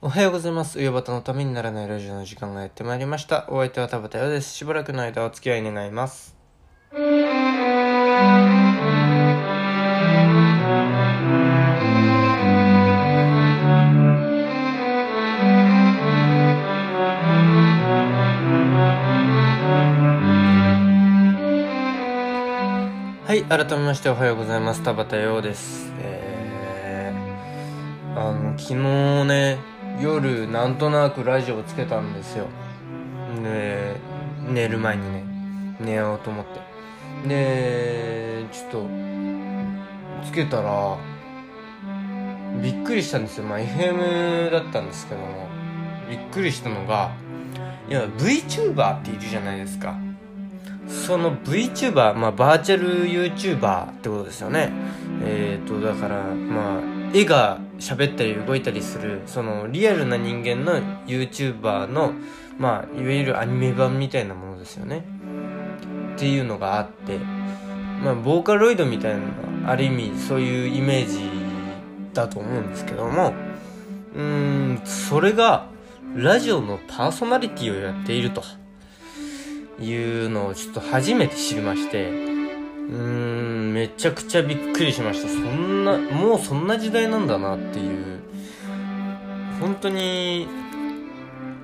おはようございます。上端のためにならないラジオの時間がやってまいりました。お相手は田畑よです。しばらくの間お付き合い願います。はい、改めましておはようございます。田畑よです。えー、あの、昨日ね、夜なんとなくラジオをつけたんですよ。で、寝る前にね、寝ようと思って。で、ちょっと、つけたら、びっくりしたんですよ。まあ、FM だったんですけども、びっくりしたのが、いや、VTuber っているじゃないですか。その VTuber、まあ、バーチャル YouTuber ってことですよね。えっ、ー、と、だから、まあ、絵が喋ったり動いたりする、そのリアルな人間の YouTuber の、まあ、いわゆるアニメ版みたいなものですよね。っていうのがあって、まあ、ボーカロイドみたいな、ある意味そういうイメージだと思うんですけども、うーん、それが、ラジオのパーソナリティをやっていると。いうのをちょっと初めて知りまして、うん、めちゃくちゃびっくりしました。そんな、もうそんな時代なんだなっていう、本当に、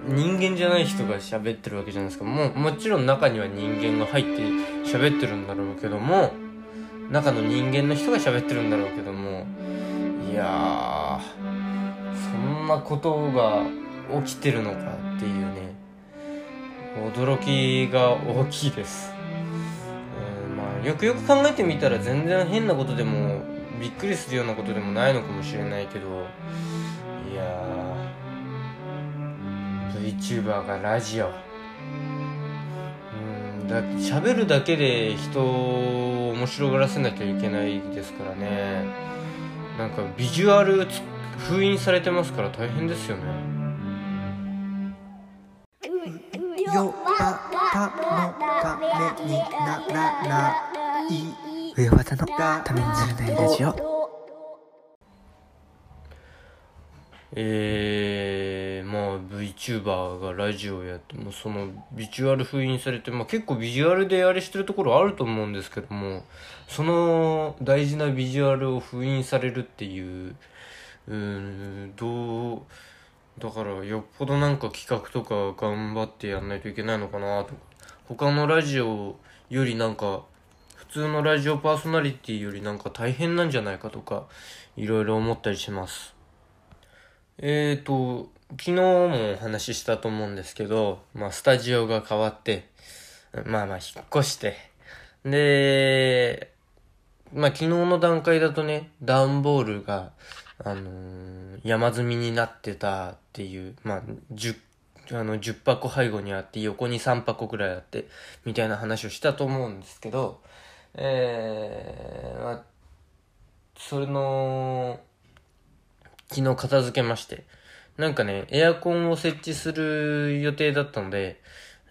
人間じゃない人が喋ってるわけじゃないですか。もう、もちろん中には人間が入って喋ってるんだろうけども、中の人間の人が喋ってるんだろうけども、いやー、そんなことが起きてるのかっていうね、驚きが大きいです、よくよく考えてみたら全然変なことでもびっくりするようなことでもないのかもしれないけどいやー VTuber がラジオ。うんだって喋るだけで人を面白がらせなきゃいけないですからね。なんかビジュアル封印されてますから大変ですよね。よあたのためにならないい上和田のためにならないラジオ。えー、まあ VTuber がラジオやってもそのビジュアル封印されて、まあ、結構ビジュアルであれしてるところあると思うんですけどもその大事なビジュアルを封印されるっていううんどうだからよっぽどなんか企画とか頑張ってやんないといけないのかなとか他のラジオよりなんか通のラジオパーソナリティよりなんか大変なんじゃないかとかいろいろ思ったりします。えーと昨日もお話ししたと思うんですけどまあスタジオが変わってまあまあ引っ越してでまあ昨日の段階だとね段ボールがあのー、山積みになってたっていう、まあ、10、あの、10箱背後にあって、横に3箱くらいあって、みたいな話をしたと思うんですけど、えー、まあ、それの、昨日片付けまして、なんかね、エアコンを設置する予定だったので、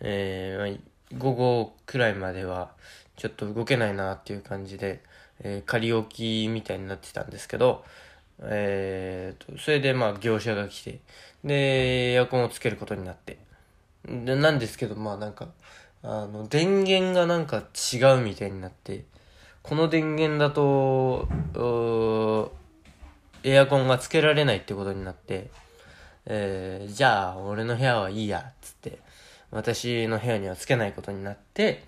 えー、午後くらいまでは、ちょっと動けないなっていう感じで、えー、仮置きみたいになってたんですけど、えーと、それでまあ業者が来て、で、エアコンをつけることになって。で、なんですけど、まあなんか、あの、電源がなんか違うみたいになって、この電源だと、エアコンがつけられないってことになって、えー、じゃあ、俺の部屋はいいや、つって、私の部屋にはつけないことになって、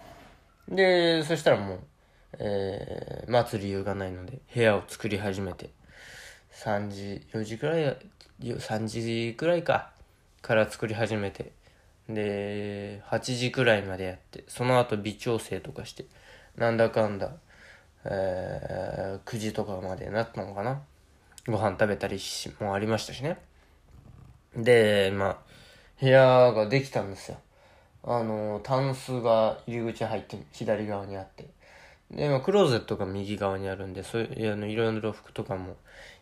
で、そしたらもう、えー、待つ理由がないので、部屋を作り始めて、3時、4時くらい、3時くらいか、から作り始めて、で、8時くらいまでやって、その後微調整とかして、なんだかんだ、えー、9時とかまでなったのかな。ご飯食べたりしもありましたしね。で、まあ、部屋ができたんですよ。あの、タンスが入り口入って左側にあって。で、まあ、クローゼットが右側にあるんで、そういう、あの、いろいろ服とかも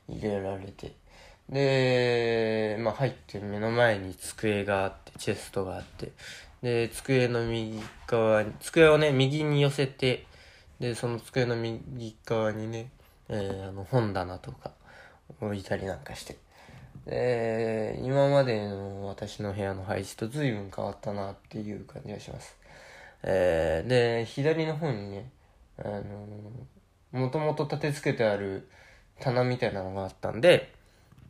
入れられて。で、まあ、入って目の前に机があって、チェストがあって。で、机の右側に、机をね、右に寄せて、で、その机の右側にね、えー、あの、本棚とか置いたりなんかして。で、今までの私の部屋の配置と随分変わったなっていう感じがします。えー、で、左の方にね、あのもともと立て付けてある棚みたいなのがあったんで、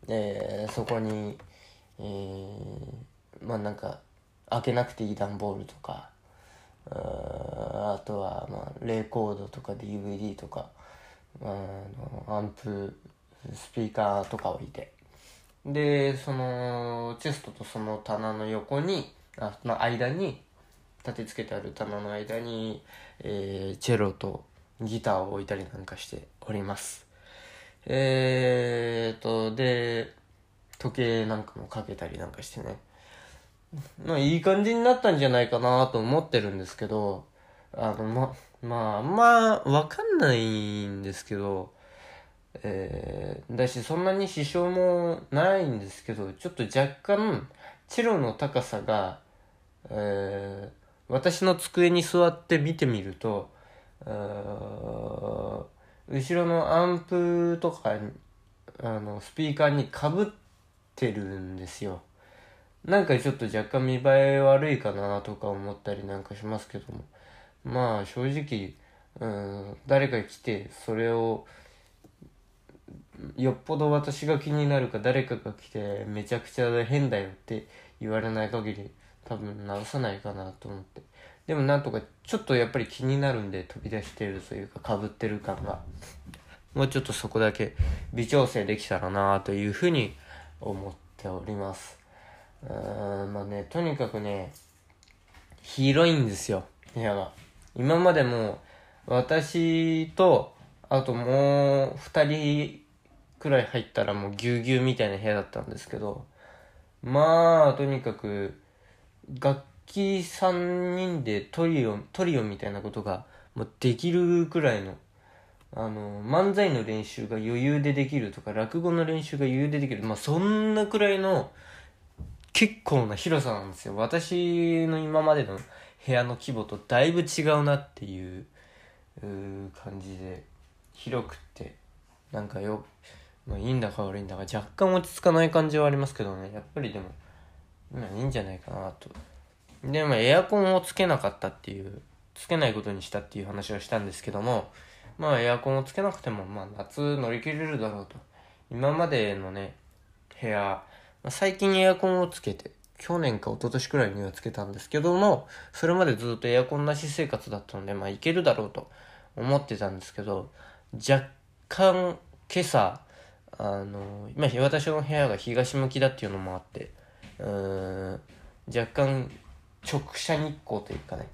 えー、そこに、えー、まあなんか、開けなくていい段ボールとか、あとは、まあ、レコードとか DVD とか、あのアンプ、スピーカーとか置いて、で、その、チェストとその棚の横に、あ、の間に、立て付けてある棚の間に、えー、チェロとギターを置いたりなんかしております。えーと、で、時計なんかもかけたりなんかしてね。まあ、いい感じになったんじゃないかなと思ってるんですけど、あの、ま、まあ、あんま、わかんないんですけど、えー、だし、そんなに支障もないんですけど、ちょっと若干、チェロの高さが、えー、私の机に座って見てみると、あー後ろのアンプとか、あの、スピーカーに被ってるんですよ。なんかちょっと若干見栄え悪いかなとか思ったりなんかしますけども。まあ正直、うん、誰か来てそれを、よっぽど私が気になるか誰かが来てめちゃくちゃ変だよって言われない限り多分直さないかなと思って。でもなんとかちょっとやっぱり気になるんで飛び出してるというか被ってる感が。もうちょっとそこだけ微調整できたらなというふうに思っております。うーん、まあね、とにかくね、広いんですよ、部屋が。今までも、私と、あともう二人くらい入ったらもうぎゅうぎゅうみたいな部屋だったんですけど、まあ、とにかく、楽器3人でトリオ、トリオみたいなことが、もうできるくらいの、あの、漫才の練習が余裕でできるとか、落語の練習が余裕でできる。まあ、そんなくらいの、結構な広さなんですよ。私の今までの部屋の規模とだいぶ違うなっていう、感じで、広くって、なんかよ、まあいいんだか悪いんだか若干落ち着かない感じはありますけどね。やっぱりでも、まあいいんじゃないかなと。で、まあエアコンをつけなかったっていう、つけないことにしたっていう話をしたんですけども、まあエアコンをつけなくても、まあ夏乗り切れるだろうと。今までのね、部屋、まあ最近エアコンをつけて、去年か一昨年くらいにはつけたんですけども、それまでずっとエアコンなし生活だったので、まあいけるだろうと思ってたんですけど、若干今朝、あの、今私の部屋が東向きだっていうのもあって、うーん、若干直射日光というかね、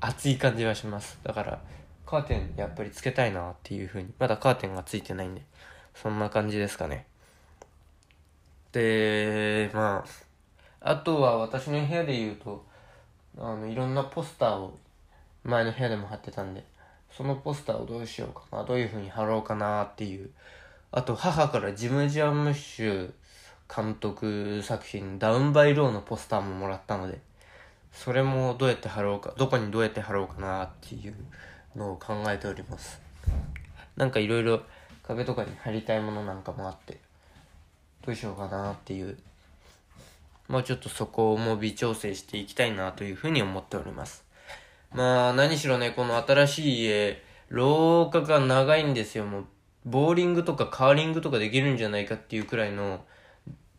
暑い感じがします。だから、カーテンやっぱりつけたいなっていう風に。まだカーテンがついてないんで、そんな感じですかね。で、まあ、あとは私の部屋で言うと、あの、いろんなポスターを前の部屋でも貼ってたんで、そのポスターをどうしようかな、どういう風に貼ろうかなっていう。あと、母からジム・ジャムッシュ監督作品、ダウンバイローのポスターももらったので、それもどうやって貼ろうか、どこにどうやって貼ろうかなっていうのを考えております。なんかいろいろ壁とかに貼りたいものなんかもあって、どうしようかなっていう。まあちょっとそこも微調整していきたいなというふうに思っております。まあ何しろね、この新しい家、廊下が長いんですよ。もう、ボーリングとかカーリングとかできるんじゃないかっていうくらいの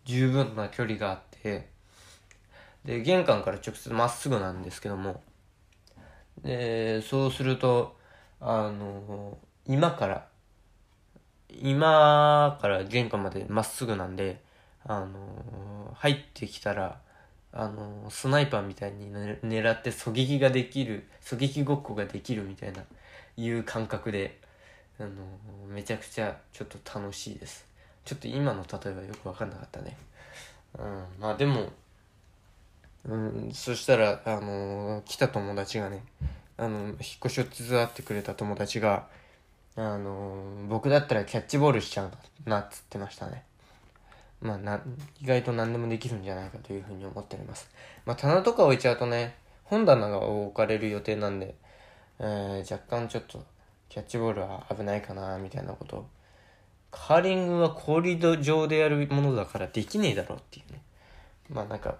十分な距離があって、で、玄関から直接まっすぐなんですけども、で、そうすると、あの、今から、今から玄関までまっすぐなんで、あの、入ってきたら、あの、スナイパーみたいに狙って狙撃ができる、狙撃ごっこができるみたいな、いう感覚で、あの、めちゃくちゃちょっと楽しいです。ちょっと今の例えばよくわかんなかったね。うん、まあでも、うん、そしたら、あのー来た友達がね、あの、引っ越しを手伝ってくれた友達が、あのー僕だったらキャッチボールしちゃうな、っつってましたね。まあ、な、意外と何でもできるんじゃないかというふうに思っております。まあ、棚とか置いちゃうとね、本棚が置かれる予定なんで、えー、若干ちょっと、キャッチボールは危ないかな、みたいなことを。カーリングは氷上でやるものだからできねえだろうっていうね。まあなんか、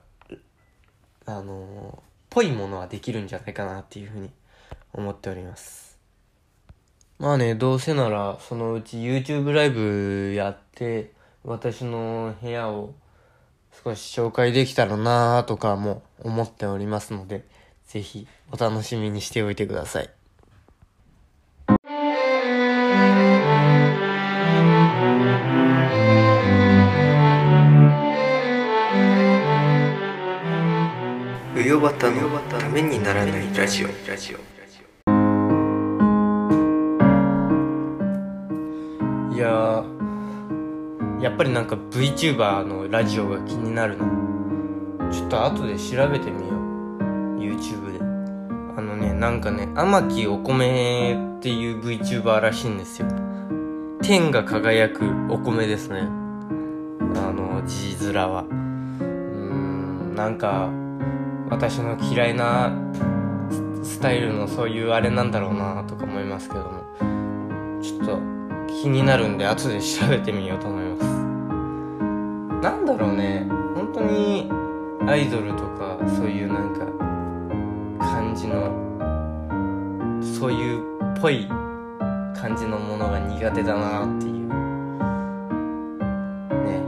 あのぽいものはできるんじゃないかなっていうふうに思っております。まあね、どうせなら、そのうち YouTube ライブやって、私の部屋を少し紹介できたらなとかも思っておりますので、ぜひお楽しみにしておいてください。うよばたのためにならないラジオ。いや、やっぱりなんか VTuber のラジオが気になるな。ちょっと後で調べてみよう。YouTube で。あのね、なんかね、天木お米っていう VTuber らしいんですよ。天が輝くお米ですね。あの、字面は。うん、なんか、私の嫌いなスタイルのそういうあれなんだろうなとか思いますけども。ちょっと気になるんで後で調べてみようと思います。なんだろうね、本当にアイドルとかそういうなんか感じのそういうっぽい感じのものが苦手だなっていうね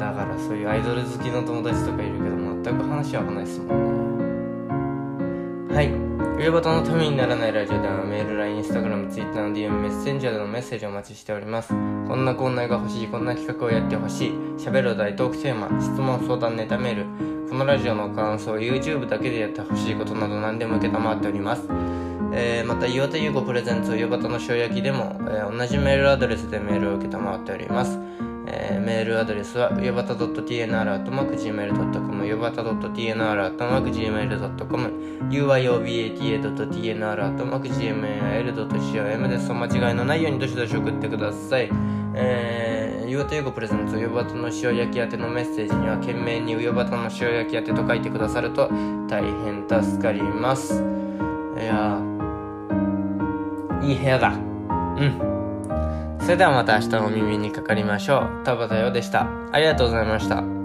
だからそういうアイドル好きの友達とかいるけど全く話は合わないですもんねはい冬バタのためにならないラジオではメール、LINE、インスタグラム、ツイッターの DM、メッセンジャーでのメッセージをお待ちしております。こんなコーナーが欲しい、こんな企画をやってほしい、喋るお題、トークテーマ、質問、相談、ネタメール、このラジオの感想、YouTube だけでやってほしいことなど何でも受けたまっております。えー、また、岩田優子プレゼンツ、夕方の塩焼きでも、えー同じメールアドレスでメールを受けたまっております。えーメールアドレスは、よばた .tnr.gmail.com、よばた .tnr.gmail.com、uyobata.tnr.gmail.com です。お間違いのないようにどしどし送ってください。えー、ゆうたゆうこプレゼンツ、よばたの塩焼き宛てのメッセージには、懸命によばたの塩焼き宛てと書いてくださると、大変助かります。いやー、いい部屋だ。うん。それではまた明日お耳にかかりましょう。田畑よでした。ありがとうございました。